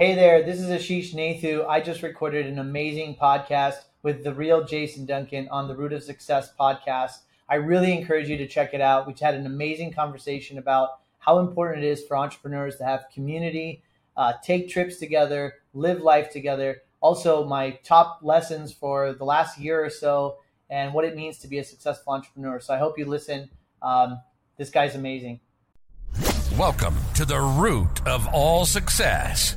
Hey there, this is Ashish Nathu. I just recorded an amazing podcast with the real Jason Duncan on the Root of Success podcast. I really encourage you to check it out. We had an amazing conversation about how important it is for entrepreneurs to have community, uh, take trips together, live life together. Also, my top lessons for the last year or so and what it means to be a successful entrepreneur. So I hope you listen. Um, this guy's amazing. Welcome to the root of all success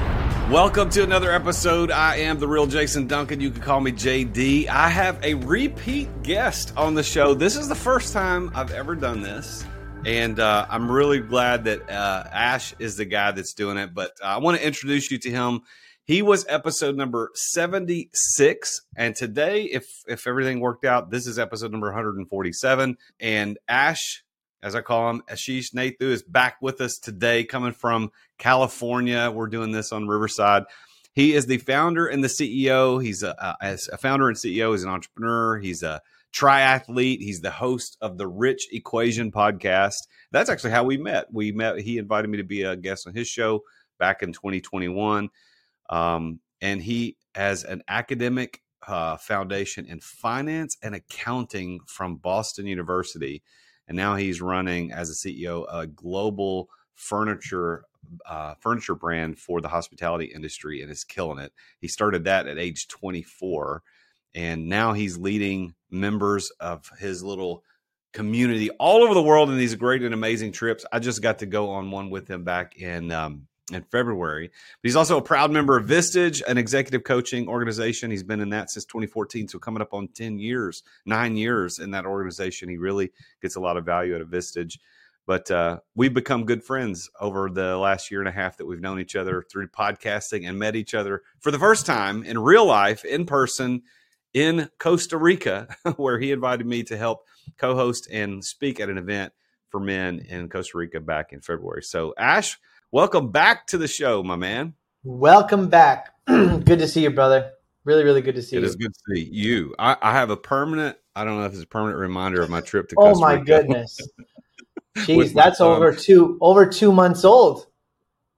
Welcome to another episode. I am the real Jason Duncan. You can call me JD. I have a repeat guest on the show. This is the first time I've ever done this and uh, I'm really glad that uh, Ash is the guy that's doing it. But I want to introduce you to him. He was episode number 76, and today, if if everything worked out, this is episode number 147. And Ash, as I call him, Ashish Nathu, is back with us today, coming from California. We're doing this on Riverside. He is the founder and the CEO. He's a, a, a founder and CEO. He's an entrepreneur. He's a triathlete. He's the host of the Rich Equation podcast. That's actually how we met. We met. He invited me to be a guest on his show back in 2021, um, and he has an academic uh, foundation in finance and accounting from Boston University, and now he's running as a CEO a global furniture uh, furniture brand for the hospitality industry and is killing it. He started that at age 24 and now he's leading members of his little community all over the world in these great and amazing trips. I just got to go on one with him back in um, in February. But he's also a proud member of Vistage, an executive coaching organization. He's been in that since 2014, so coming up on 10 years, nine years in that organization. He really gets a lot of value out of Vistage. But uh, we've become good friends over the last year and a half that we've known each other through podcasting and met each other for the first time in real life, in person, in Costa Rica, where he invited me to help co host and speak at an event for men in Costa Rica back in February. So, Ash, welcome back to the show, my man. Welcome back. good to see you, brother. Really, really good to see it you. It is good to see you. I, I, have a permanent, I don't know if it's a permanent reminder of my trip to oh, Costa Rica. Oh, my goodness. Jeez, that's over two over two months old.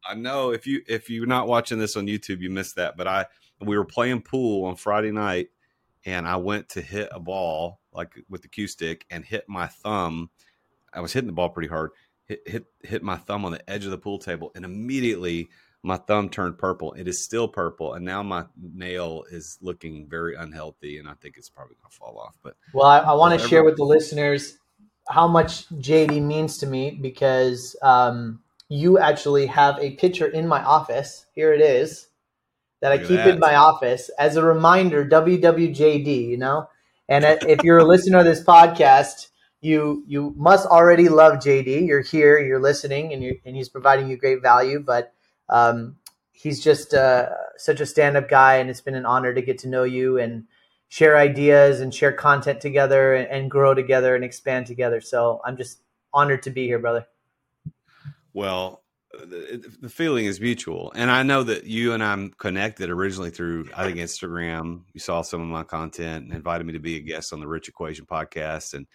I know if you if you're not watching this on YouTube, you missed that. But I we were playing pool on Friday night, and I went to hit a ball like with the cue stick and hit my thumb. I was hitting the ball pretty hard. Hit hit hit my thumb on the edge of the pool table, and immediately my thumb turned purple. It is still purple, and now my nail is looking very unhealthy, and I think it's probably going to fall off. But well, I, I want to share with the listeners how much JD means to me because um, you actually have a picture in my office. Here it is that I keep that. in my office as a reminder. WWJD, you know. And if you're a listener of this podcast, you you must already love JD. You're here, you're listening, and you and he's providing you great value. But um, he's just uh, such a stand-up guy, and it's been an honor to get to know you and share ideas and share content together and, and grow together and expand together. So I'm just honored to be here, brother. Well, the, the feeling is mutual. And I know that you and I'm connected originally through, I think, Instagram. You saw some of my content and invited me to be a guest on the Rich Equation podcast. And,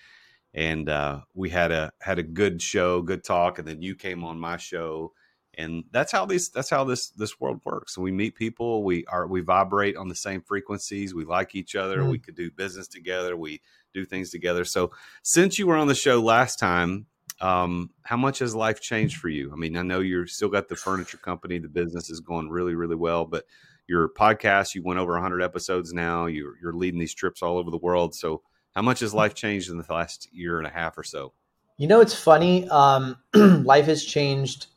and uh, we had a had a good show, good talk, and then you came on my show, and that's how this that's how this this world works. We meet people, we are we vibrate on the same frequencies, we like each other, mm-hmm. we could do business together, we do things together. So since you were on the show last time, um, how much has life changed for you? I mean, I know you're still got the furniture company, the business is going really, really well, but your podcast, you went over 100 episodes now. You're, you're leading these trips all over the world. So, how much has life changed in the last year and a half or so? You know, it's funny. Um, life has changed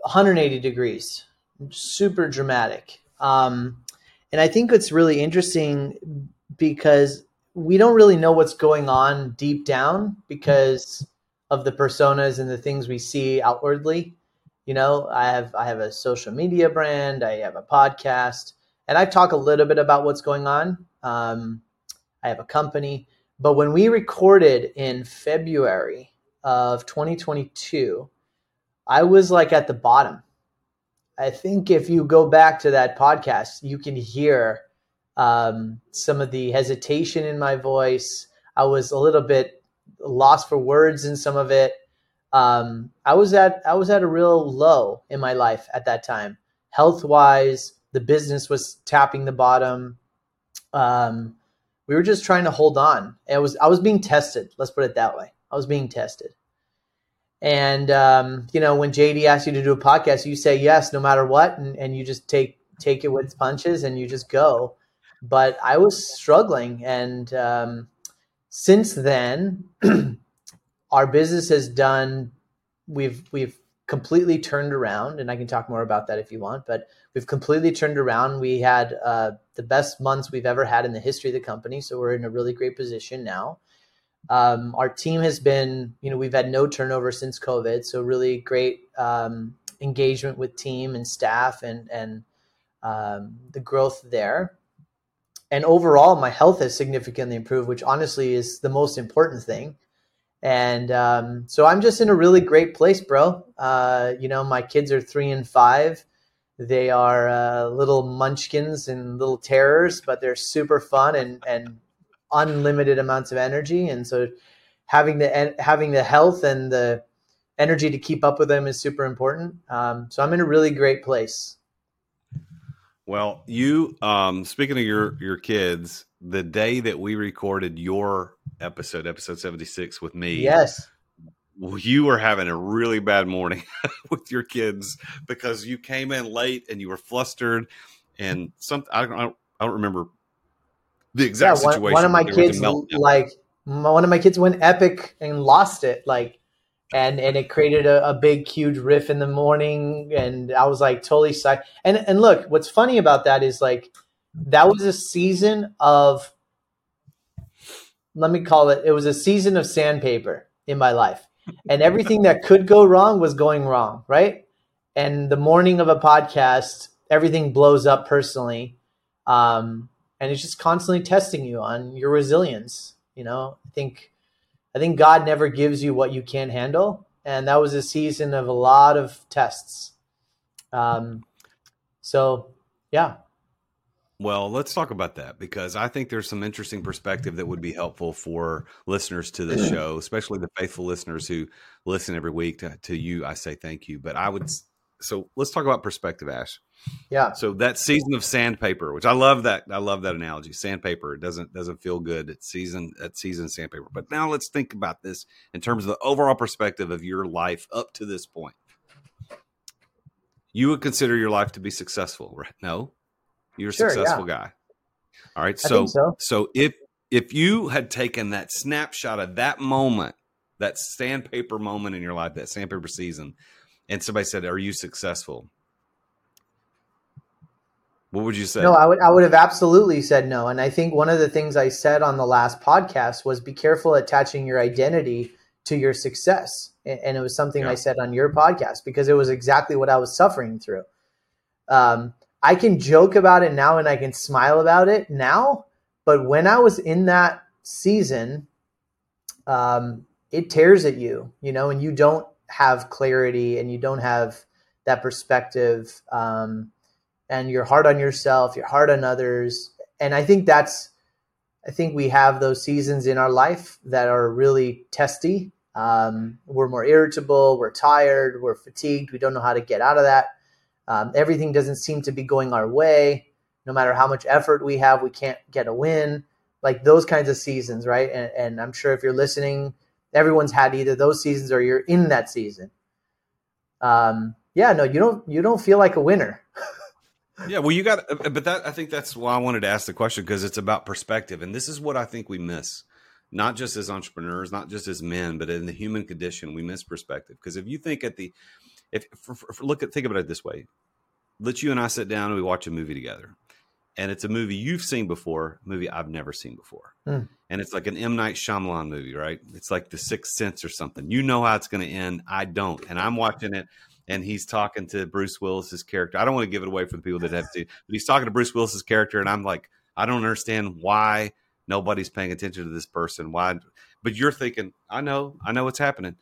180 degrees, super dramatic. Um, and I think it's really interesting because we don't really know what's going on deep down because of the personas and the things we see outwardly. You know, I have I have a social media brand, I have a podcast, and I talk a little bit about what's going on. Um, I have a company, but when we recorded in February of 2022, I was like at the bottom. I think if you go back to that podcast, you can hear um, some of the hesitation in my voice. I was a little bit lost for words in some of it. Um, I was at I was at a real low in my life at that time, health wise. The business was tapping the bottom. Um, we were just trying to hold on. It was I was being tested. Let's put it that way. I was being tested. And um, you know, when JD asks you to do a podcast, you say yes no matter what, and, and you just take take it with punches and you just go. But I was struggling, and um, since then, our business has done. We've we've completely turned around, and I can talk more about that if you want. But we've completely turned around. We had uh, the best months we've ever had in the history of the company, so we're in a really great position now. Um, our team has been, you know, we've had no turnover since COVID, so really great um, engagement with team and staff and and um, the growth there. And overall, my health has significantly improved, which honestly is the most important thing. And um, so I'm just in a really great place, bro. Uh, you know, my kids are three and five. They are uh, little munchkins and little terrors, but they're super fun and and unlimited amounts of energy, and so having the having the health and the energy to keep up with them is super important. Um, so I'm in a really great place. Well, you um, speaking of your your kids, the day that we recorded your episode, episode seventy six, with me, yes, you were having a really bad morning with your kids because you came in late and you were flustered, and some I don't I don't remember the exact yeah, one, situation. One of my kids, like one of my kids, went epic and lost it, like, and and it created a, a big, huge riff in the morning, and I was like totally psyched. And and look, what's funny about that is like that was a season of let me call it. It was a season of sandpaper in my life, and everything that could go wrong was going wrong, right? And the morning of a podcast, everything blows up personally. Um, and it's just constantly testing you on your resilience. You know, I think I think God never gives you what you can't handle, and that was a season of a lot of tests. Um, so yeah. Well, let's talk about that because I think there's some interesting perspective that would be helpful for listeners to the show, especially the faithful listeners who listen every week. To, to you, I say thank you. But I would so let's talk about perspective, Ash. Yeah. So that season of sandpaper, which I love that I love that analogy. Sandpaper It doesn't doesn't feel good It's season at season sandpaper. But now let's think about this in terms of the overall perspective of your life up to this point. You would consider your life to be successful, right? No. You're a sure, successful yeah. guy. All right. So, so so if if you had taken that snapshot of that moment, that sandpaper moment in your life, that sandpaper season, and somebody said, "Are you successful?" What would you say? No, I would I would have absolutely said no. And I think one of the things I said on the last podcast was be careful attaching your identity to your success. And it was something yeah. I said on your podcast because it was exactly what I was suffering through. Um, I can joke about it now and I can smile about it now, but when I was in that season, um, it tears at you, you know, and you don't have clarity and you don't have that perspective. Um, and you're hard on yourself, you're hard on others. And I think that's, I think we have those seasons in our life that are really testy. Um, we're more irritable, we're tired, we're fatigued, we don't know how to get out of that. Um, everything doesn't seem to be going our way. No matter how much effort we have, we can't get a win. Like those kinds of seasons, right? And, and I'm sure if you're listening, everyone's had either those seasons or you're in that season. Um, yeah, no, you don't you don't feel like a winner. Yeah, well, you got, but that I think that's why I wanted to ask the question because it's about perspective, and this is what I think we miss not just as entrepreneurs, not just as men, but in the human condition, we miss perspective. Because if you think at the, if for, for, look at think about it this way, let you and I sit down and we watch a movie together, and it's a movie you've seen before, a movie I've never seen before, mm. and it's like an M Night Shyamalan movie, right? It's like The Sixth Sense or something. You know how it's going to end. I don't, and I'm watching it and he's talking to Bruce Willis's character. I don't want to give it away for the people that have to, but he's talking to Bruce Willis's character, and I'm like, I don't understand why nobody's paying attention to this person. Why? But you're thinking, I know, I know what's happening.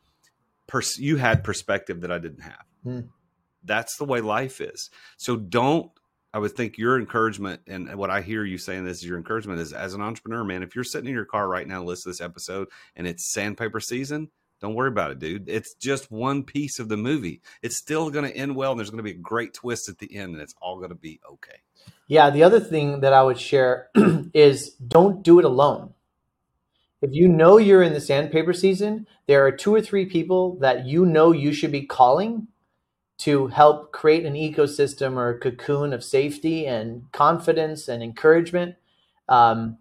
Pers- you had perspective that I didn't have. Hmm. That's the way life is. So don't. I would think your encouragement and what I hear you saying this is your encouragement is as an entrepreneur, man. If you're sitting in your car right now, listen to this episode, and it's sandpaper season don't worry about it, dude. It's just one piece of the movie. It's still going to end well, and there's going to be a great twist at the end, and it's all going to be okay. Yeah, the other thing that I would share is don't do it alone. If you know you're in the sandpaper season, there are two or three people that you know you should be calling to help create an ecosystem or a cocoon of safety and confidence and encouragement. Um,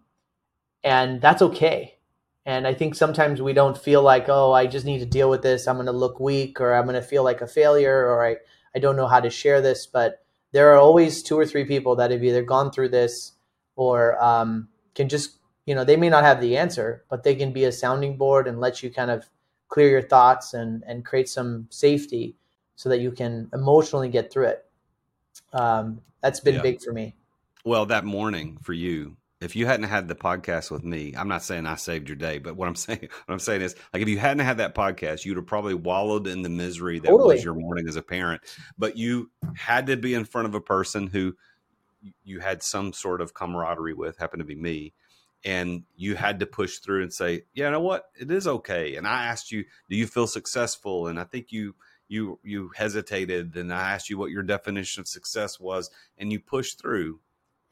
and that's okay and I think sometimes we don't feel like, oh, I just need to deal with this. I'm going to look weak or I'm going to feel like a failure or I, I don't know how to share this. But there are always two or three people that have either gone through this or um, can just, you know, they may not have the answer, but they can be a sounding board and let you kind of clear your thoughts and, and create some safety so that you can emotionally get through it. Um, that's been yeah. big for me. Well, that morning for you, if you hadn't had the podcast with me, I'm not saying I saved your day, but what I'm saying, what I'm saying is, like, if you hadn't had that podcast, you'd have probably wallowed in the misery that totally. was your morning as a parent. But you had to be in front of a person who you had some sort of camaraderie with, happened to be me, and you had to push through and say, "Yeah, you know what? It is okay." And I asked you, "Do you feel successful?" And I think you you you hesitated, and I asked you what your definition of success was, and you pushed through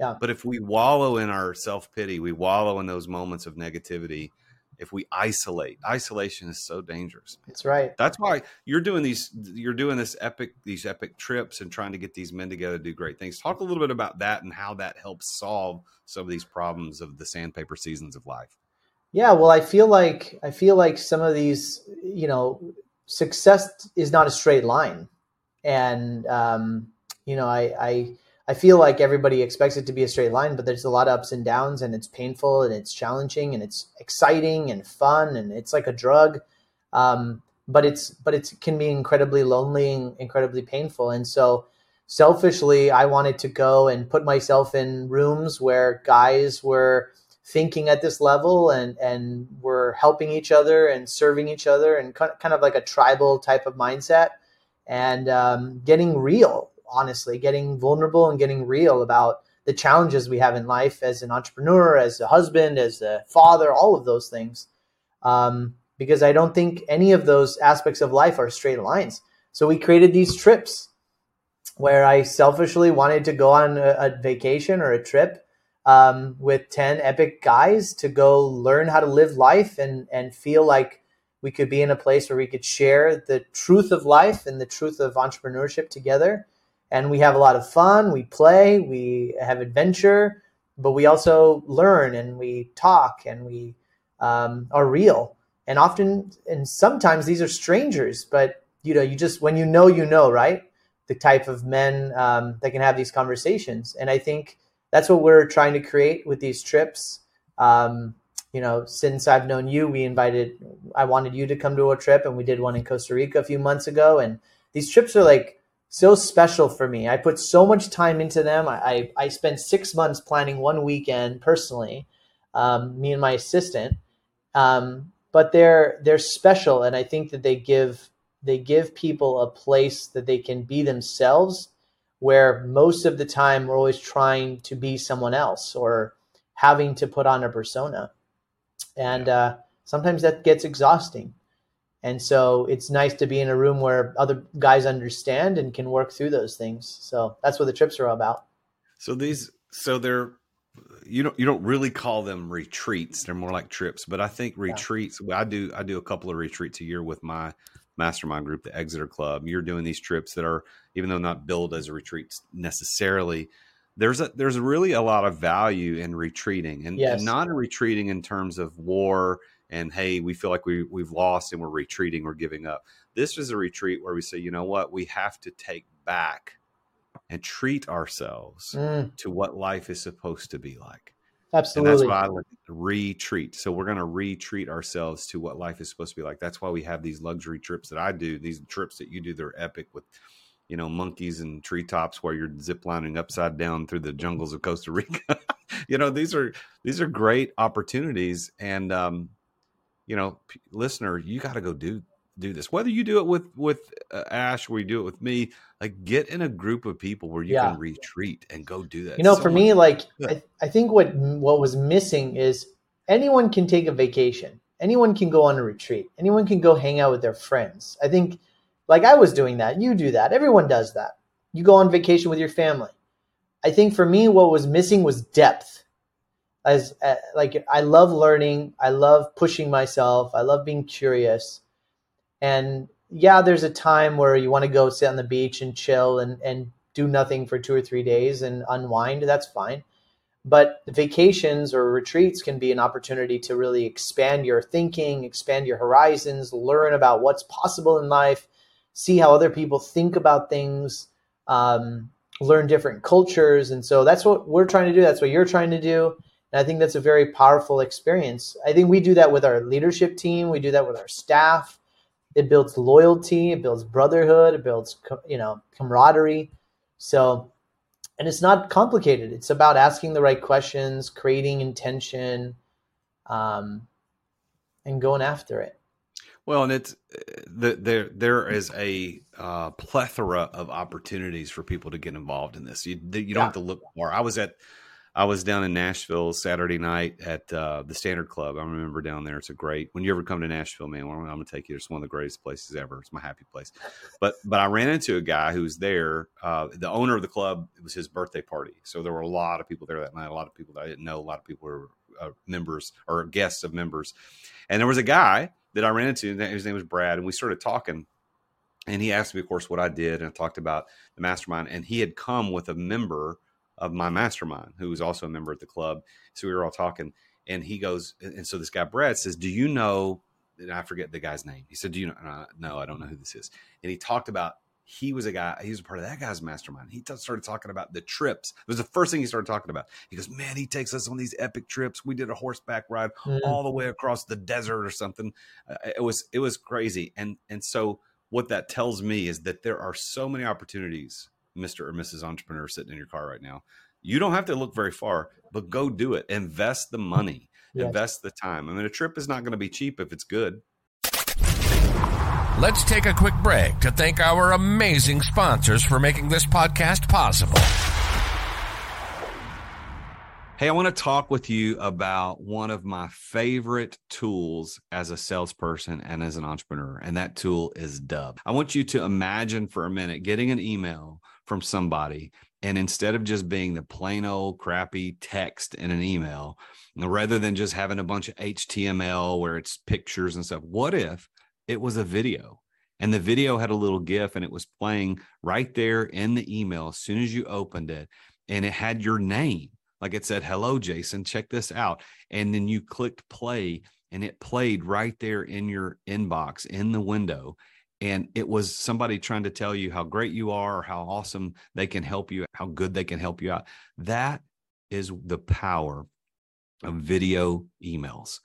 yeah. But if we wallow in our self pity, we wallow in those moments of negativity. If we isolate, isolation is so dangerous. That's right. That's why you're doing these. You're doing this epic, these epic trips, and trying to get these men together to do great things. Talk a little bit about that and how that helps solve some of these problems of the sandpaper seasons of life. Yeah, well, I feel like I feel like some of these, you know, success is not a straight line, and um, you know, I, I I feel like everybody expects it to be a straight line, but there's a lot of ups and downs, and it's painful, and it's challenging, and it's exciting and fun, and it's like a drug. Um, but it's but it can be incredibly lonely and incredibly painful. And so, selfishly, I wanted to go and put myself in rooms where guys were thinking at this level and and were helping each other and serving each other and kind of like a tribal type of mindset and um, getting real honestly, getting vulnerable and getting real about the challenges we have in life as an entrepreneur, as a husband, as a father, all of those things. Um, because I don't think any of those aspects of life are straight lines. So we created these trips where I selfishly wanted to go on a, a vacation or a trip um, with 10 epic guys to go learn how to live life and, and feel like we could be in a place where we could share the truth of life and the truth of entrepreneurship together and we have a lot of fun. We play, we have adventure, but we also learn and we talk and we um, are real. And often, and sometimes these are strangers, but you know, you just when you know, you know, right? The type of men um, that can have these conversations, and I think that's what we're trying to create with these trips. Um, you know, since I've known you, we invited, I wanted you to come to a trip, and we did one in Costa Rica a few months ago. And these trips are like so special for me. I put so much time into them. I, I, I spent six months planning one weekend personally, um, me and my assistant. Um, but they're they're special, and I think that they give they give people a place that they can be themselves. Where most of the time we're always trying to be someone else or having to put on a persona, and uh, sometimes that gets exhausting. And so it's nice to be in a room where other guys understand and can work through those things. So that's what the trips are all about. So these, so they're, you don't you don't really call them retreats. They're more like trips. But I think retreats. Yeah. I do I do a couple of retreats a year with my mastermind group, the Exeter Club. You're doing these trips that are even though not billed as a retreat necessarily, there's a there's really a lot of value in retreating and, Yes. and not in retreating in terms of war and hey we feel like we we've lost and we're retreating we're giving up this is a retreat where we say you know what we have to take back and treat ourselves Mm, to what life is supposed to be like absolutely. and that's why I like retreat. So we're going to retreat ourselves to what life is supposed to be like. That's why we have these luxury trips that I do. These trips that you do, they're epic with, you know, monkeys and treetops where you're ziplining upside down through the jungles of Costa Rica. you know, these are these are great opportunities. And um, you know, p- listener, you got to go do do this. Whether you do it with with uh, Ash or you do it with me, like get in a group of people where you Yeah. can retreat and go do that. you know So for much- me like. I, I think what what was missing is anyone can take a vacation anyone can go on a retreat anyone can go hang out with their friends i think like i was doing that you do that everyone does that you go on vacation with your family i think for me what was missing was depth as uh, like i love learning i love pushing myself i love being curious. And yeah there's a time where you want to go sit on the beach and chill and and do nothing for two or three days and unwind that's fine. But vacations or retreats can be an opportunity to really expand your thinking expand your horizons learn about what's possible in life see how other people think about things um, learn different cultures and so that's what we're trying to do that's what you're trying to do and i think that's a very powerful experience i think we do that with our leadership team we do that with our staff it builds loyalty it builds brotherhood it builds you know camaraderie so and it's not complicated it's about asking the right questions creating intention um, and going after it Well, and it's uh, the, there. There is a uh, plethora of opportunities for people to get involved in this. You you don't Yeah. have to look far. I was at I was down in Nashville Saturday night at uh, the Standard Club. I remember down there. It's a great. When you ever come to Nashville, man, I'm going to take you. It's one of the greatest places ever. It's my happy place. But but I ran into a guy who was there. Uh, the owner of the club. It was his birthday party, so there were a lot of people there that night. A lot of people that I didn't know. A lot of people were uh, members or guests of members. And there was a guy that I ran into. His name was Brad, and we started talking. And he asked me, of course, what I did, and I talked about the mastermind. And he had come with a member of my mastermind who was also a member at the club. So we were all talking, and he goes, and so this guy Brad says, "Do you know?" And I forget the guy's name. He said, "Do you know?" I, no, I don't know who this is. And he talked about he was a guy. He was a part of that guy's mastermind. He t- started talking about the trips. It was the first thing he started talking about. He goes, "Man, he takes us on these epic trips. We did a horseback ride Mm. all the way across the desert or something. Uh, it was it was crazy. And and so what that tells me is that there are so many opportunities, Mister or Mrs. Entrepreneur, sitting in your car right now. You don't have to look very far, but go do it. Invest the money. Yes. Invest the time. I mean, a trip is not going to be cheap if it's good. Let's take a quick break to thank our amazing sponsors for making this podcast possible. Hey, I want to talk with you about one of my favorite tools as a salesperson and as an entrepreneur, and that tool is Dubb. I want you to imagine for a minute getting an email from somebody, and instead of just being the plain old crappy text in an email, rather than just having a bunch of HTML where it's pictures and stuff, what if it was a video? And the video had a little GIF and it was playing right there in the email as soon as you opened it, and it had your name like it said, hello, Jason, check this out. And then you clicked play and it played right there in your inbox in the window. And it was somebody trying to tell you how great you are, or how awesome they can help you, how good they can help you out. That is the power of video emails.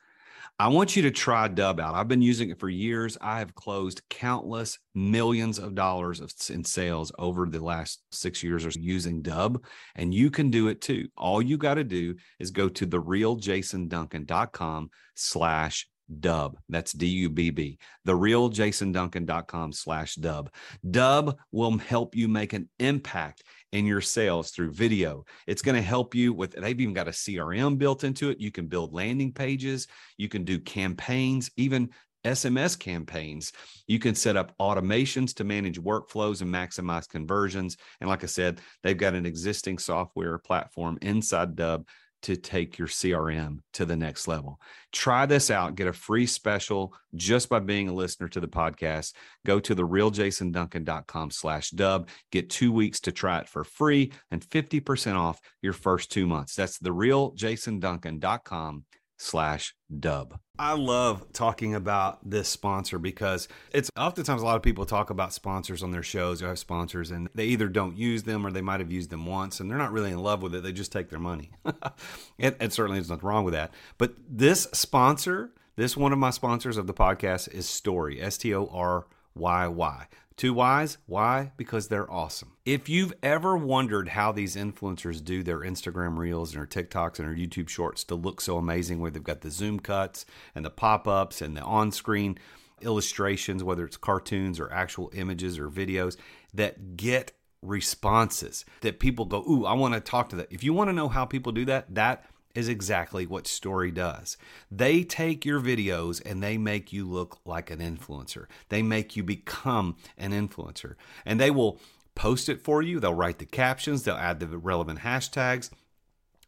I want you to try Dubb out. I've been using it for years. I have closed countless millions of dollars in sales over the last six years or so using Dubb, and you can do it too. All you got to do is go to therealjasonduncan.com slash dubb. That's D-U-B-B. Therealjasonduncan.com slash dubb. Dubb will help you make an impact in your sales through video. It's going to help you with, they've even got a CRM built into it. You can build landing pages. You can do campaigns, even SMS campaigns. You can set up automations to manage workflows and maximize conversions. And like I said, they've got an existing software platform inside Dubb to take your CRM to the next level. Try this out. Get a free special just by being a listener to the podcast. Go to the realjasonduncan.com slash dubb. Get two weeks to try it for free and 50% off your first two months. That's the realjasonduncan.com slash dubb. I love talking about this sponsor because it's oftentimes a lot of people talk about sponsors on their shows or have sponsors and they either don't use them or they might have used them once and they're not really in love with it. They just take their money. and, and certainly there's nothing wrong with that. But this sponsor, this one of my sponsors of the podcast is Storyy, S T O R Y Y. Two whys. Why? Because they're awesome. If you've ever wondered how these influencers do their Instagram reels and their TikToks and their YouTube shorts to look so amazing, where they've got the zoom cuts and the pop ups and the on screen illustrations, whether it's cartoons or actual images or videos that get responses that people go, Ooh, I want to talk to that. If you want to know how people do that, that is exactly what Storyy does. They take your videos and they make you look like an influencer. They make you become an influencer. And they will post it for you. They'll write the captions, they'll add the relevant hashtags.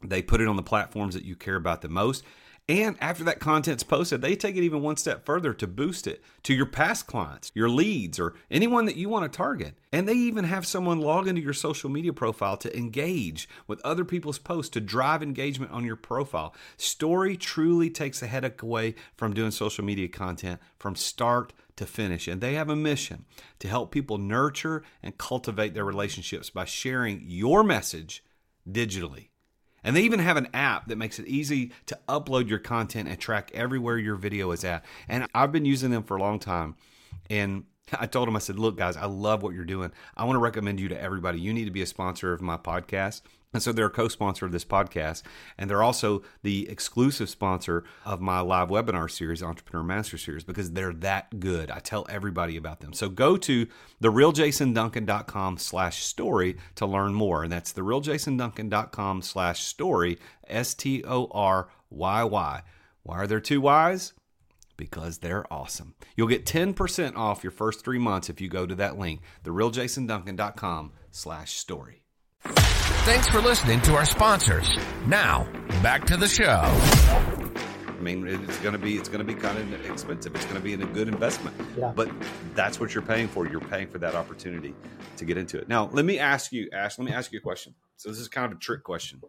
They put it on the platforms that you care about the most. And after that content's posted, they take it even one step further to boost it to your past clients, your leads, or anyone that you want to target. And they even have someone log into your social media profile to engage with other people's posts to drive engagement on your profile. Storyy truly takes the headache away from doing social media content from start to finish. And they have a mission to help people nurture and cultivate their relationships by sharing your message digitally. And they even have an app that makes it easy to upload your content and track everywhere your video is at. And I've been using them for a long time. And I told them, I said, look, guys, I love what you're doing. I want to recommend you to everybody. You need to be a sponsor of my podcast. And so they're a co sponsor of this podcast. And they're also the exclusive sponsor of my live webinar series, Entrepreneur Master Series, because they're that good. I tell everybody about them. So go to therealjasonduncan.com slash storyy to learn more. And that's therealjasonduncan.com slash storyy, S T O R Y Y. Why are there two Y's? Because they're awesome. You'll get 10% off your first three months if you go to that link, therealjasonduncan.com slash storyy. Thanks for listening to our sponsors. Now, back to the show. I mean, it's going to be it's going to be kind of expensive. It's going to be a good investment. Yeah. But that's what you're paying for. You're paying for that opportunity to get into it. Now, let me ask you, Ash. Let me ask you a question. So this is kind of a trick question.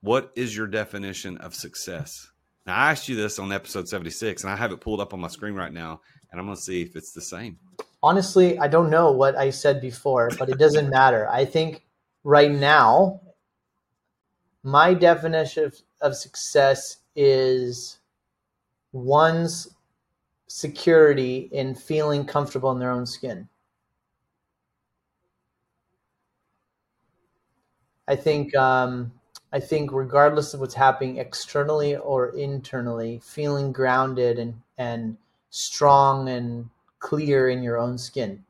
What is your definition of success? Now, I asked you this on episode 76, and I have it pulled up on my screen right now, and I'm going to see if it's the same. Honestly, I don't know what I said before, but it doesn't matter. I think right now, my definition of, of success is one's security in feeling comfortable in their own skin. I think um, I think regardless of what's happening externally or internally, feeling grounded and and strong and clear in your own skin,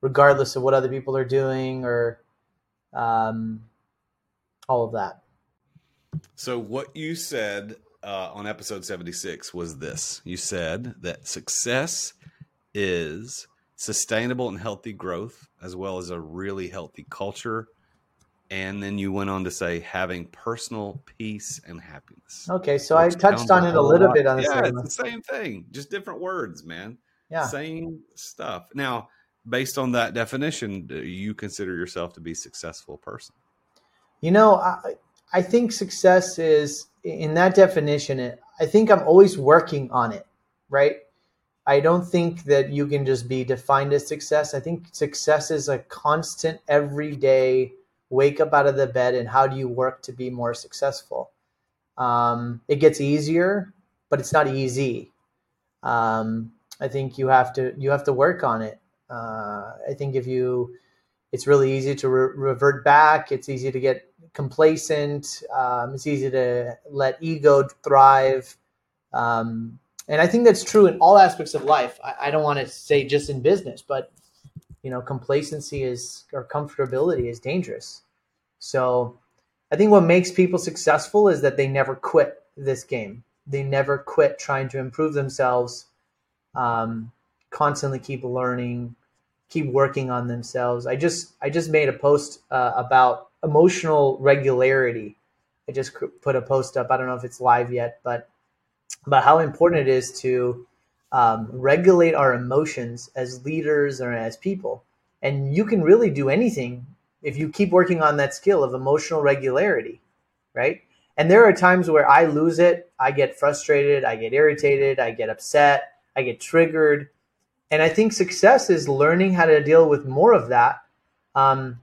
regardless of what other people are doing or um, all of that. So, what you said uh, on episode 76 was this you said that success is sustainable and healthy growth, as well as a really healthy culture. And then you went on to say having personal peace and happiness. Okay, so I touched on it a little lot. bit on the yeah, it's the same thing, just different words, man. Yeah, same stuff. Now, based on that definition, do you consider yourself to be a successful person? You know, I, I think success is in that definition. I think I'm always working on it, right? I don't think that you can just be defined as success. I think success is a constant, everyday wake up out of the bed and how do you work to be more successful. Um, it gets easier, but it's not easy. Um, I think you have to you have to work on it. Uh, I think if you, it's really easy to re- revert back. It's easy to get complacent. Um, it's easy to let ego thrive. Um, and I think that's true in all aspects of life. I, I don't want to say just in business, but you know, complacency is or comfortability is dangerous. So I think what makes people successful is that they never quit this game. They never quit trying to improve themselves. Um, constantly keep learning, keep working on themselves. I just I just made a post uh, about emotional regularity. I just put a post up. I don't know if it's live yet, but about how important it is to um, regulate our emotions as leaders or as people. And you can really do anything if you keep working on that skill of emotional regularity, right? And there are times where I lose it. I get frustrated. I get irritated. I get upset. I get triggered. And I think success is learning how to deal with more of that um,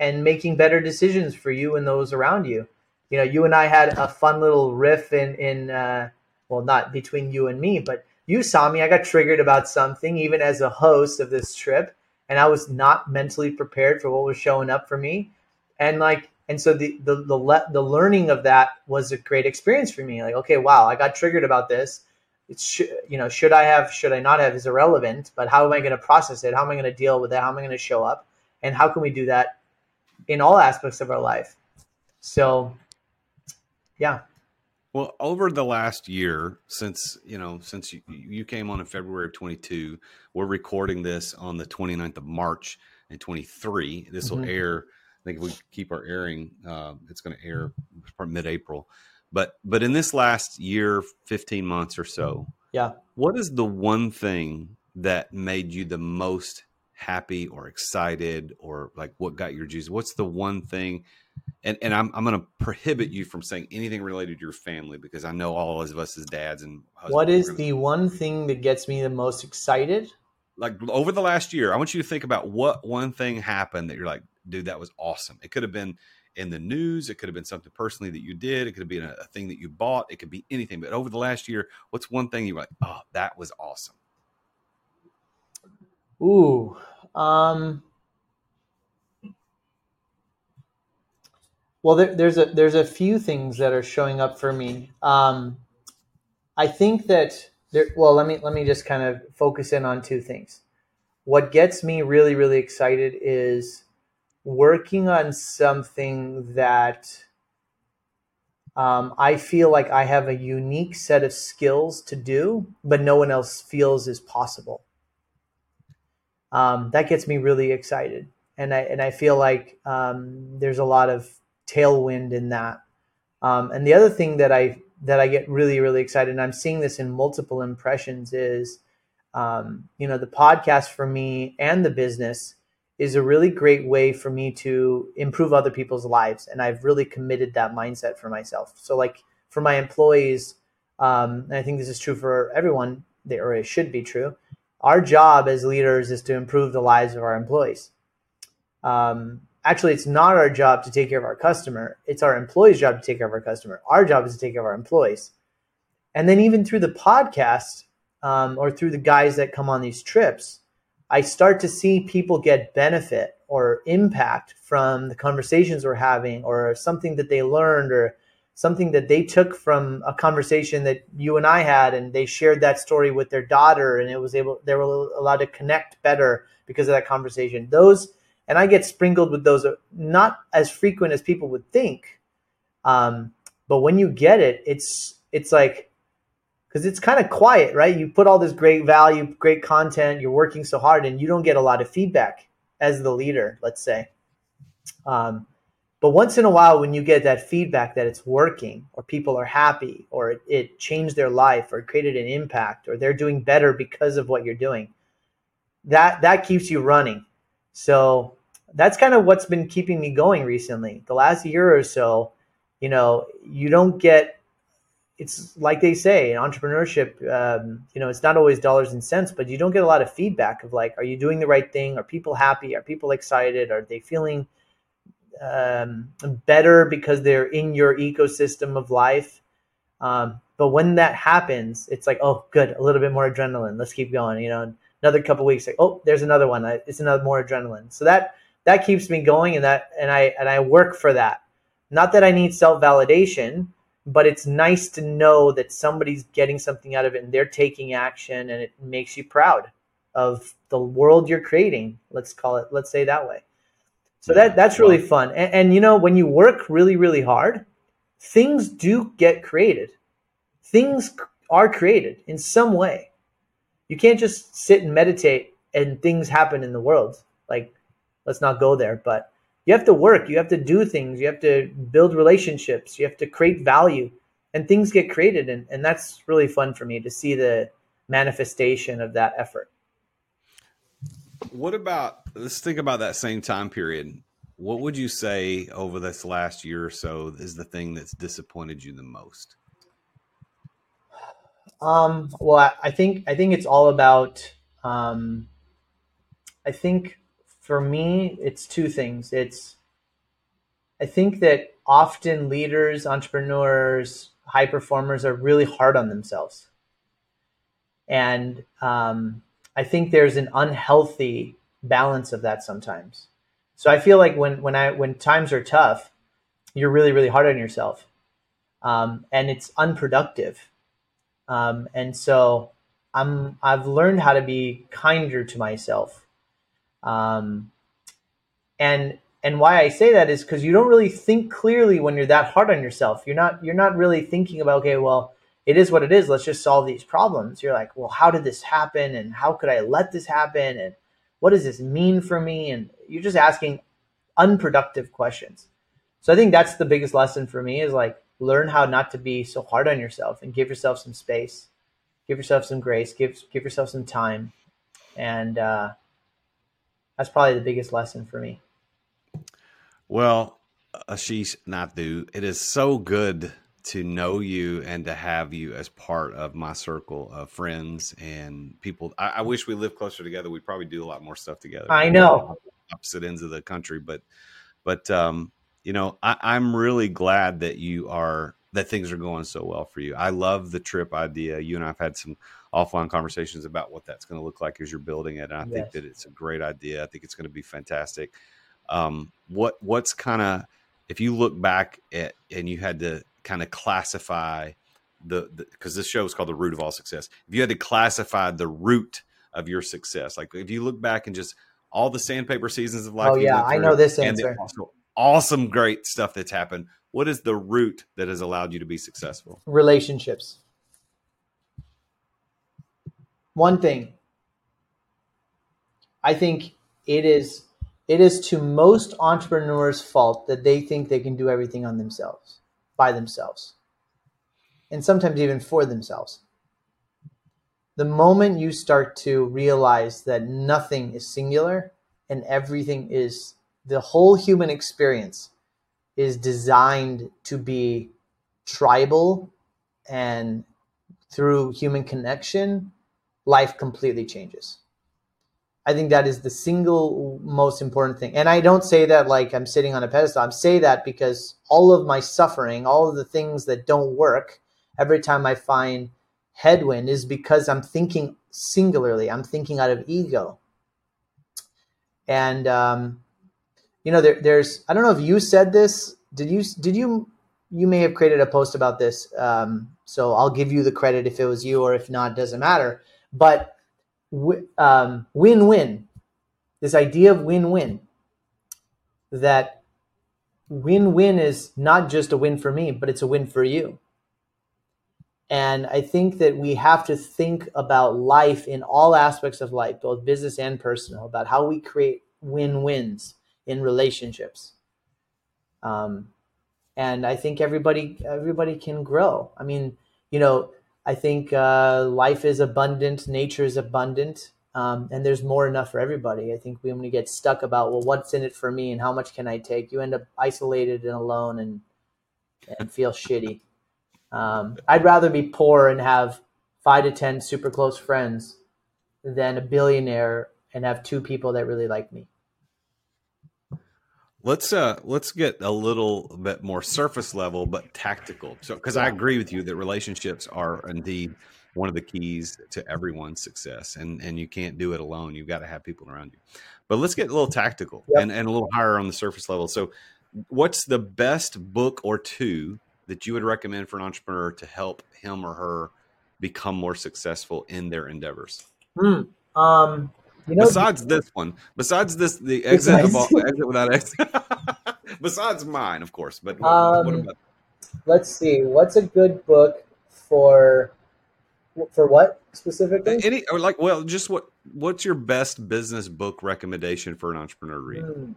and making better decisions for you and those around you. You know, you and I had a fun little riff in, in uh, well, not between you and me, but you saw me. I got triggered about something, even as a host of this trip and I was not mentally prepared for what was showing up for me. And like, and so the the the, le- the learning of that was a great experience for me. Like, okay, wow, I got triggered about this. It's sh- you know, should I have, should I not have is irrelevant. But how am I going to process it? How am I going to deal with it? How am I going to show up? And how can we do that in all aspects of our life? So, yeah. Well, over the last year, since you know, since you, you came on in February of 22, we're recording this on the 29th of March in 23. This mm-hmm. will air. I think if we keep our airing, uh, it's going to air mid-April. But but in this last year, 15 months or so, yeah. What is the one thing that made you the most happy or excited or like what got your juice? What's the one thing and and I'm I'm going to prohibit you from saying anything related to your family because I know all of us as dads and what is the one thing that gets me the most excited? Like over the last year, I want you to think about what one thing happened that you're like, dude, that was awesome. It could have been in the news, it could have been something personally that you did, it could have been a, a thing that you bought, it could be anything. But over the last year, what's one thing you're like, oh, that was awesome? Ooh, um, Well, there, there's a there's a few things that are showing up for me. Um, I think that there. Well, let me let me just kind of focus in on two things. What gets me really really excited is working on something that um, I feel like I have a unique set of skills to do, but no one else feels is possible. Um, that gets me really excited, and I and I feel like um, there's a lot of tailwind in that. Um, and the other thing that I that I get really really excited, and I'm seeing this in multiple impressions, is um, you know the podcast for me and the business is a really great way for me to improve other people's lives, and I've really committed that mindset for myself. So like for my employees, um, and I think this is true for everyone, or it should be true. Our job as leaders is to improve the lives of our employees. Um, actually it's not our job to take care of our customer it's our employee's job to take care of our customer our job is to take care of our employees and then even through the podcast um, or through the guys that come on these trips i start to see people get benefit or impact from the conversations we're having or something that they learned or something that they took from a conversation that you and i had and they shared that story with their daughter and it was able they were allowed to connect better because of that conversation those and I get sprinkled with those, not as frequent as people would think. Um, but when you get it, it's it's like because it's kind of quiet, right? You put all this great value, great content, you're working so hard, and you don't get a lot of feedback as the leader, let's say. Um, but once in a while, when you get that feedback that it's working, or people are happy, or it, it changed their life, or created an impact, or they're doing better because of what you're doing, that that keeps you running. So that's kind of what's been keeping me going recently. The last year or so, you know, you don't get. It's like they say in entrepreneurship, um, you know, it's not always dollars and cents, but you don't get a lot of feedback of like, are you doing the right thing? Are people happy? Are people excited? Are they feeling um, better because they're in your ecosystem of life? Um, but when that happens, it's like, oh, good, a little bit more adrenaline. Let's keep going. You know, another couple weeks, like, oh, there's another one. It's another more adrenaline. So that that keeps me going and that and I and I work for that. Not that I need self-validation, but it's nice to know that somebody's getting something out of it and they're taking action and it makes you proud of the world you're creating. Let's call it let's say that way. So that that's really fun. And, and you know when you work really really hard, things do get created. Things are created in some way. You can't just sit and meditate and things happen in the world. Like let's not go there. But you have to work, you have to do things, you have to build relationships, you have to create value, and things get created. And, and that's really fun for me to see the manifestation of that effort. What about, let's think about that same time period. What would you say over this last year or so is the thing that's disappointed you the most? Um, well, I think I think it's all about. Um, I think for me, it's two things. It's I think that often leaders, entrepreneurs, high performers are really hard on themselves, and um, I think there's an unhealthy balance of that sometimes. So I feel like when when I when times are tough, you're really really hard on yourself, um, and it's unproductive um, and so I'm I've learned how to be kinder to myself. Um, and and why I say that is because you don't really think clearly when you're that hard on yourself. You're not you're not really thinking about okay, well, it is what it is. Let's just solve these problems. You're like, well, how did this happen? And how could I let this happen? And what does this mean for me? And you're just asking unproductive questions. So I think that's the biggest lesson for me is like learn how not to be so hard on yourself and give yourself some space, give yourself some grace, give give yourself some time, and uh, that's probably the biggest lesson for me. Well, Ashish Nathu, it is so good to know you and to have you as part of my circle of friends and people. I, I wish we lived closer together. We'd probably do a lot more stuff together. I know opposite ends of the country, but but um, you know, I, I'm really glad that you are that things are going so well for you. I love the trip idea. You and I've had some offline conversations about what that's going to look like as you're building it. And I yes. think that it's a great idea. I think it's going to be fantastic. Um, what what's kind of if you look back at and you had to kind of classify the because this show is called the root of all success. If you had to classify the root of your success, like if you look back and just all the sandpaper seasons of life. Oh yeah, I know this answer. Awesome, great stuff that's happened. What is the root that has allowed you to be successful? Relationships. One thing. I think it is it is to most entrepreneurs' fault that they think they can do everything on themselves, by themselves, and sometimes even for themselves. The moment you start to realize that nothing is singular and everything is the whole human experience is designed to be tribal and through human connection life completely changes i think that is the single most important thing and i don't say that like i'm sitting on a pedestal i'm say that because all of my suffering all of the things that don't work every time i find headwind is because i'm thinking singularly i'm thinking out of ego and um, you know, there, there's I don't know if you said this. Did you did you you may have created a post about this. Um, so I'll give you the credit if it was you, or if not, doesn't matter. But um, win-win, this idea of win-win, that win-win is not just a win for me, but it's a win for you. And I think that we have to think about life in all aspects of life, both business and personal, about how we create win-wins in relationships. Um, and I think everybody everybody can grow. I mean, you know, I think uh, life is abundant, nature is abundant, um, and there's more enough for everybody. I think we, when we get stuck about well, what's in it for me and how much can I take, you end up isolated and alone and and feel shitty. Um, I'd rather be poor and have five to ten super close friends than a billionaire and have two people that really like me. Let's uh let's get a little bit more surface level but tactical. So because I agree with you that relationships are indeed one of the keys to everyone's success and and you can't do it alone. You've got to have people around you. But let's get a little tactical yep. and, and a little higher on the surface level. So what's the best book or two that you would recommend for an entrepreneur to help him or her become more successful in their endeavors? Hmm. Um, you know, besides this one, besides this, the exit, nice. exit without exit. besides mine, of course. But um, what about? Let's see. What's a good book for? For what specifically? Any or like, well, just what? What's your best business book recommendation for an entrepreneur to read? Hmm.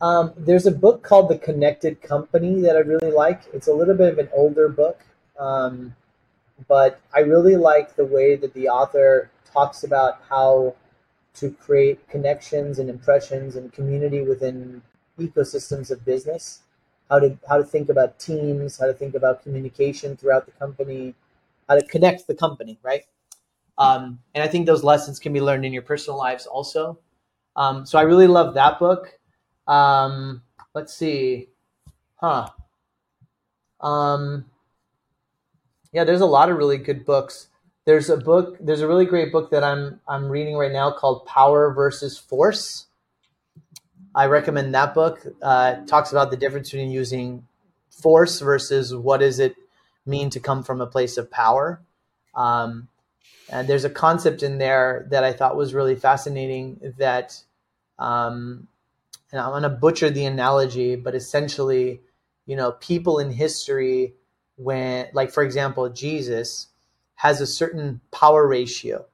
Um, there's a book called The Connected Company that I really like. It's a little bit of an older book, um, but I really like the way that the author talks about how to create connections and impressions and community within ecosystems of business. How to how to think about teams, how to think about communication throughout the company, how to connect the company, right? Um, and I think those lessons can be learned in your personal lives also. Um, so I really love that book. Um, let's see, huh? Um, yeah, there's a lot of really good books. There's a book. There's a really great book that I'm I'm reading right now called Power versus Force. I recommend that book. Uh, talks about the difference between using force versus what does it mean to come from a place of power. Um, and there's a concept in there that I thought was really fascinating that um, and I'm going to butcher the analogy, but essentially, you know, people in history, when, like, for example, Jesus has a certain power ratio.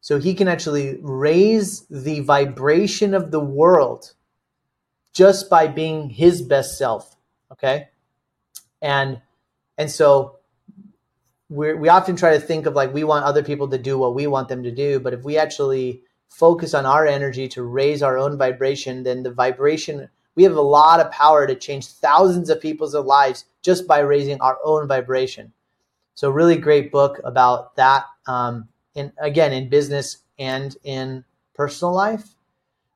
So he can actually raise the vibration of the world just by being his best self. Okay. And, and so we we often try to think of like we want other people to do what we want them to do. But if we actually focus on our energy to raise our own vibration, then the vibration, we have a lot of power to change thousands of people's lives just by raising our own vibration. So, really great book about that. Um, in again, in business and in personal life.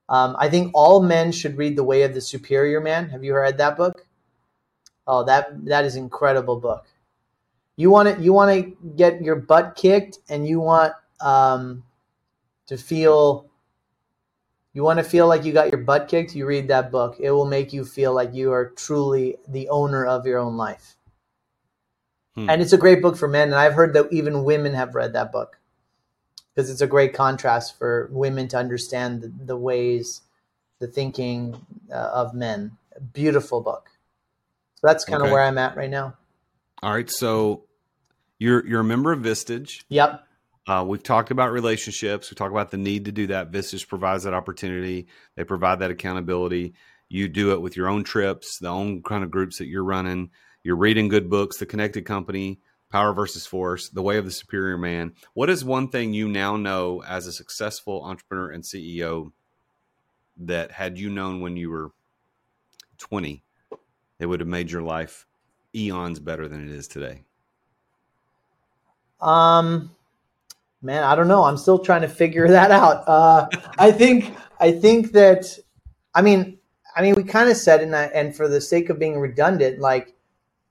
Um, I think all men should read The Way of the Superior Man. Have you read that book? Oh, that that is incredible book. You want to you want to get your butt kicked, and you want um, to feel you want to feel like you got your butt kicked, you read that book. It will make you feel like you are truly the owner of your own life. Hmm. And it's a great book for men. And I've heard that even women have read that book because it's a great contrast for women to understand the, the ways, the thinking uh, of men. beautiful book. So that's kind okay. of where I'm at right now. All right. So you're you're a member of Vistage. Yep. Uh, we've talked about relationships. We talk about the need to do that. Vistage provides that opportunity. They provide that accountability. You do it with your own trips, the own kind of groups that you're running. You're reading good books, The Connected Company, Power versus Force, The Way of the Superior Man. What is one thing you now know as a successful entrepreneur and CEO that had you known when you were 20, it would have made your life eons better than it is today? Um, man, I don't know. I'm still trying to figure that out. Uh, I think I think that I mean I mean we kind of said in that, and for the sake of being redundant, like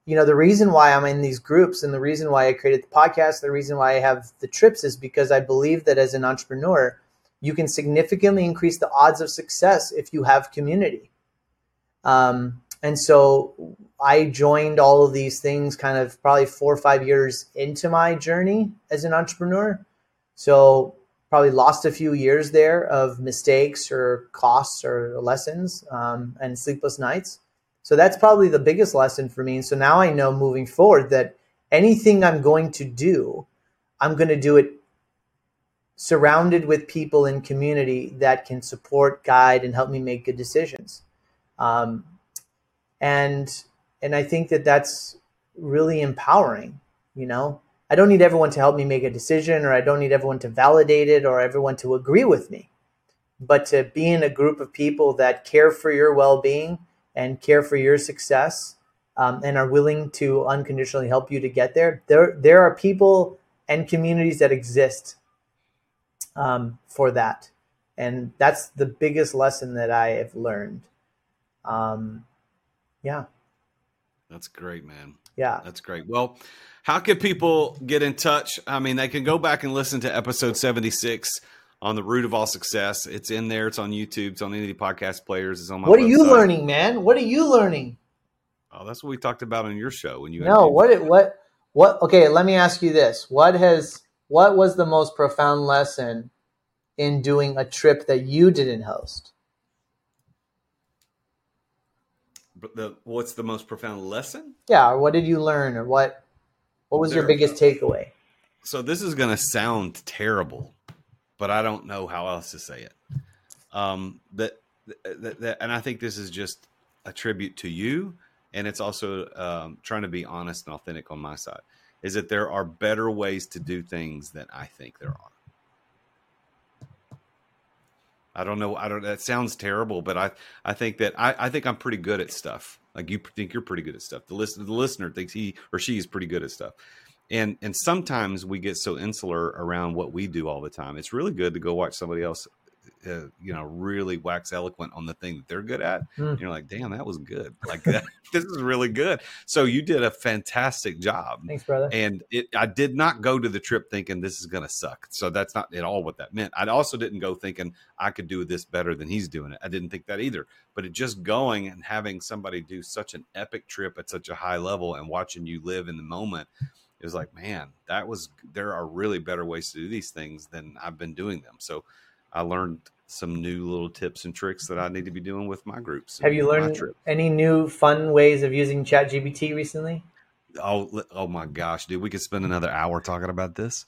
you know the reason why I'm in these groups and the reason why I created the podcast, the reason why I have the trips is because I believe that as an entrepreneur, you can significantly increase the odds of success if you have community. Um, and so I joined all of these things kind of probably four or five years into my journey as an entrepreneur. So probably lost a few years there of mistakes or costs or lessons um, and sleepless nights. So that's probably the biggest lesson for me. And so now I know moving forward that anything I'm going to do, I'm going to do it surrounded with people in community that can support, guide, and help me make good decisions. Um, and and I think that that's really empowering. You know, I don't need everyone to help me make a decision, or I don't need everyone to validate it, or everyone to agree with me. But to be in a group of people that care for your well being and care for your success um, and are willing to unconditionally help you to get there, there, there are people and communities that exist um, for that. And that's the biggest lesson that I have learned. Um, yeah. That's great, man. Yeah. That's great. Well, how can people get in touch? I mean, they can go back and listen to episode 76 on the root of all success. It's in there. It's on YouTube. It's on any of the podcast players. It's on my What are website. you learning, man? What are you learning? Oh, that's what we talked about on your show when you No, what what what okay, let me ask you this. What has what was the most profound lesson in doing a trip that you didn't host? But the what's the most profound lesson? Yeah, or what did you learn or what what was there, your biggest takeaway? So this is going to sound terrible, but I don't know how else to say it. Um, that that, that, and I think this is just a tribute to you, and it's also um, trying to be honest and authentic on my side. Is that there are better ways to do things than I think there are. I don't know. I don't. That sounds terrible, but I I think that I, I think I'm pretty good at stuff. Like you think you're pretty good at stuff. The listener the listener thinks he or she is pretty good at stuff. And and sometimes we get so insular around what we do all the time. It's really good to go watch somebody else uh, you know really wax eloquent on the thing that they're good at. Mm. you're like damn that was good. Like that, this is really good. So you did a fantastic job. Thanks brother. And it, i did not go to the trip thinking this is going to suck. So that's not at all what that meant. I also didn't go thinking i could do this better than he's doing it. I didn't think that either. But it just going and having somebody do such an epic trip at such a high level and watching you live in the moment it was like man that was there are really better ways to do these things than i've been doing them so I learned some new little tips and tricks that I need to be doing with my groups. Have you learned any new fun ways of using ChatGPT recently? Oh, oh my gosh, dude, we could spend another hour talking about this.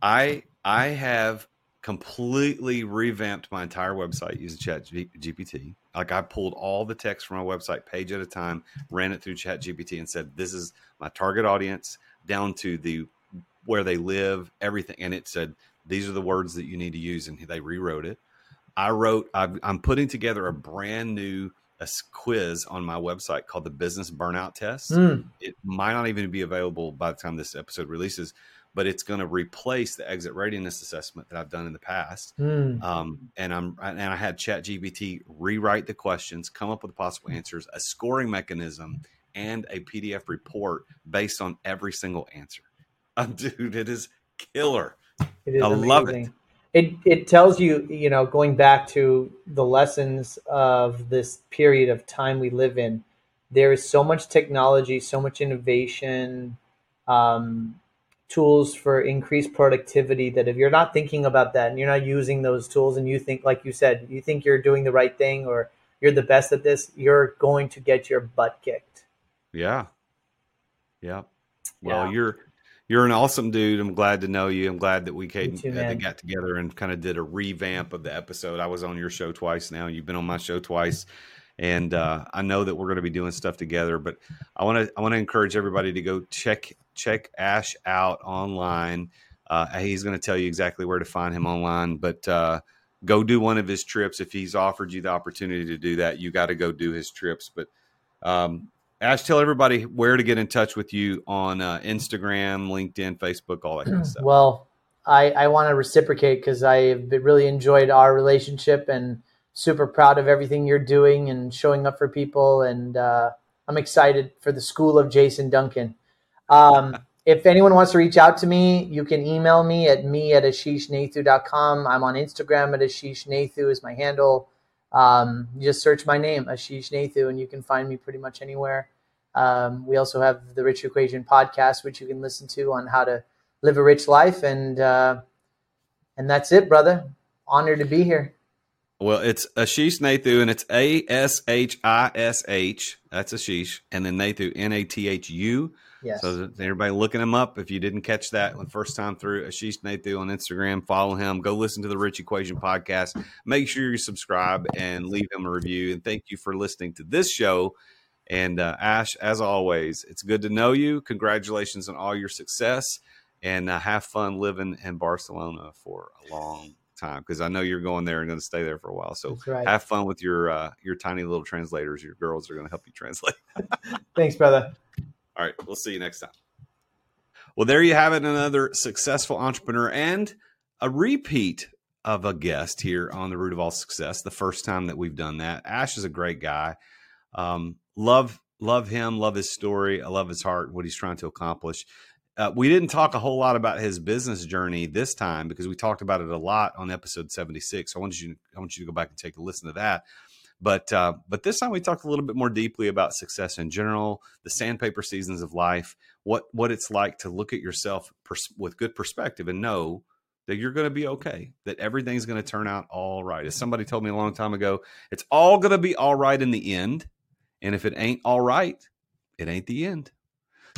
I I have completely revamped my entire website using Chat GPT. Like I pulled all the text from my website page at a time, ran it through chat gpt and said, "This is my target audience down to the where they live, everything." And it said, these are the words that you need to use and they rewrote it i wrote i am putting together a brand new a quiz on my website called the business burnout test mm. it might not even be available by the time this episode releases but it's going to replace the exit readiness assessment that I've done in the past. Mm. Um, and I'm and I had ChatGPT rewrite the questions, come up with possible answers, a scoring mechanism, and a PDF report based on every single answer. Uh, dude, it is killer. It is I amazing. love it. It it tells you, you know, going back to the lessons of this period of time we live in, there is so much technology, so much innovation, um, tools for increased productivity that if you're not thinking about that and you're not using those tools and you think like you said, you think you're doing the right thing or you're the best at this, you're going to get your butt kicked. Yeah. Yeah. Well, yeah. you're you're an awesome dude. I'm glad to know you. I'm glad that we came, too, uh, got together and kind of did a revamp of the episode. I was on your show twice now. You've been on my show twice, and uh, I know that we're going to be doing stuff together. But I want to I want to encourage everybody to go check check Ash out online. Uh, he's going to tell you exactly where to find him online, but uh, go do one of his trips if he's offered you the opportunity to do that. You got to go do his trips, but. Um, Ash, tell everybody where to get in touch with you on uh, Instagram, LinkedIn, Facebook, all that kind of stuff. Well, I, I want to reciprocate because I've really enjoyed our relationship and super proud of everything you're doing and showing up for people. And uh, I'm excited for the school of Jason Duncan. Um, if anyone wants to reach out to me, you can email me at me at ashishnathu.com. I'm on Instagram at ashishnathu is my handle. Um, just search my name, Ashish Nathu, and you can find me pretty much anywhere. Um, we also have the Rich Equation podcast, which you can listen to on how to live a rich life, and uh, and that's it, brother. Honored to be here. Well, it's Ashish Nathu, and it's A S H I S H. That's Ashish, and then Nathu, N A T H U. Yes. So everybody looking him up. If you didn't catch that the first time through, Ashish Nathu on Instagram, follow him. Go listen to the Rich Equation podcast. Make sure you subscribe and leave him a review. And thank you for listening to this show. And uh, Ash, as always, it's good to know you. Congratulations on all your success, and uh, have fun living in Barcelona for a long time because I know you're going there and going to stay there for a while. So right. have fun with your uh, your tiny little translators. Your girls are going to help you translate. Thanks, brother. All right, we'll see you next time. Well, there you have it. Another successful entrepreneur and a repeat of a guest here on the root of all success. The first time that we've done that. Ash is a great guy. Um, love love him, love his story, I love his heart, what he's trying to accomplish. Uh, we didn't talk a whole lot about his business journey this time because we talked about it a lot on episode 76. I want you I want you to go back and take a listen to that. But uh, but this time we talked a little bit more deeply about success in general, the sandpaper seasons of life, what what it's like to look at yourself pers- with good perspective and know that you're going to be okay, that everything's going to turn out all right. As somebody told me a long time ago, it's all going to be all right in the end. And if it ain't all right, it ain't the end.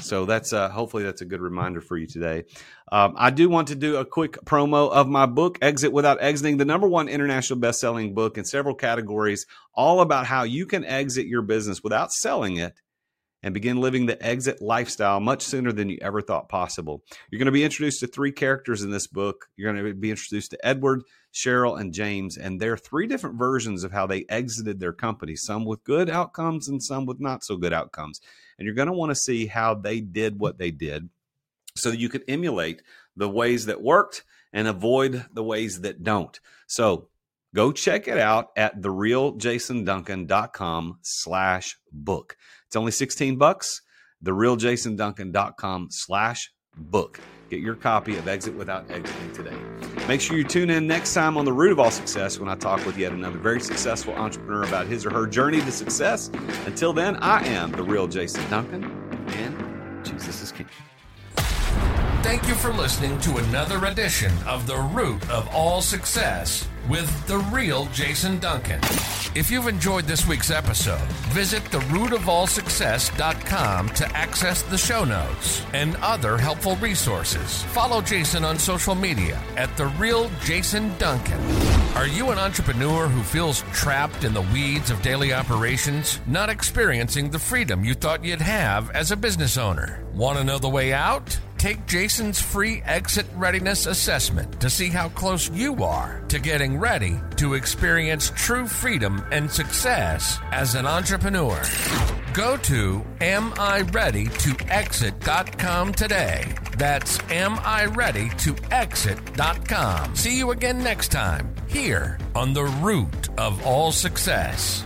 So that's uh, hopefully that's a good reminder for you today. Um, I do want to do a quick promo of my book, Exit Without Exiting, the number one international best-selling book in several categories, all about how you can exit your business without selling it and begin living the exit lifestyle much sooner than you ever thought possible. You're going to be introduced to three characters in this book. You're going to be introduced to Edward, Cheryl, and James, and there are three different versions of how they exited their company, some with good outcomes and some with not so good outcomes. And you're going to want to see how they did what they did so that you can emulate the ways that worked and avoid the ways that don't. So go check it out at therealjasonduncan.com slash book. It's only 16 bucks. Therealjasonduncan.com slash book. Get your copy of Exit Without Exiting today. Make sure you tune in next time on The Root of All Success when I talk with yet another very successful entrepreneur about his or her journey to success. Until then, I am The Real Jason Duncan, and Jesus is King. Thank you for listening to another edition of The Root of All Success with the real Jason Duncan. If you've enjoyed this week's episode, visit therootofallsuccess.com to access the show notes and other helpful resources. Follow Jason on social media at the real Jason Duncan. Are you an entrepreneur who feels trapped in the weeds of daily operations, not experiencing the freedom you thought you'd have as a business owner? Want to know the way out? Take Jason's free exit readiness assessment to see how close you are to getting ready to experience true freedom and success as an entrepreneur. Go to amireadytoexit.com today. That's amireadytoexit.com. See you again next time here on the root of all success.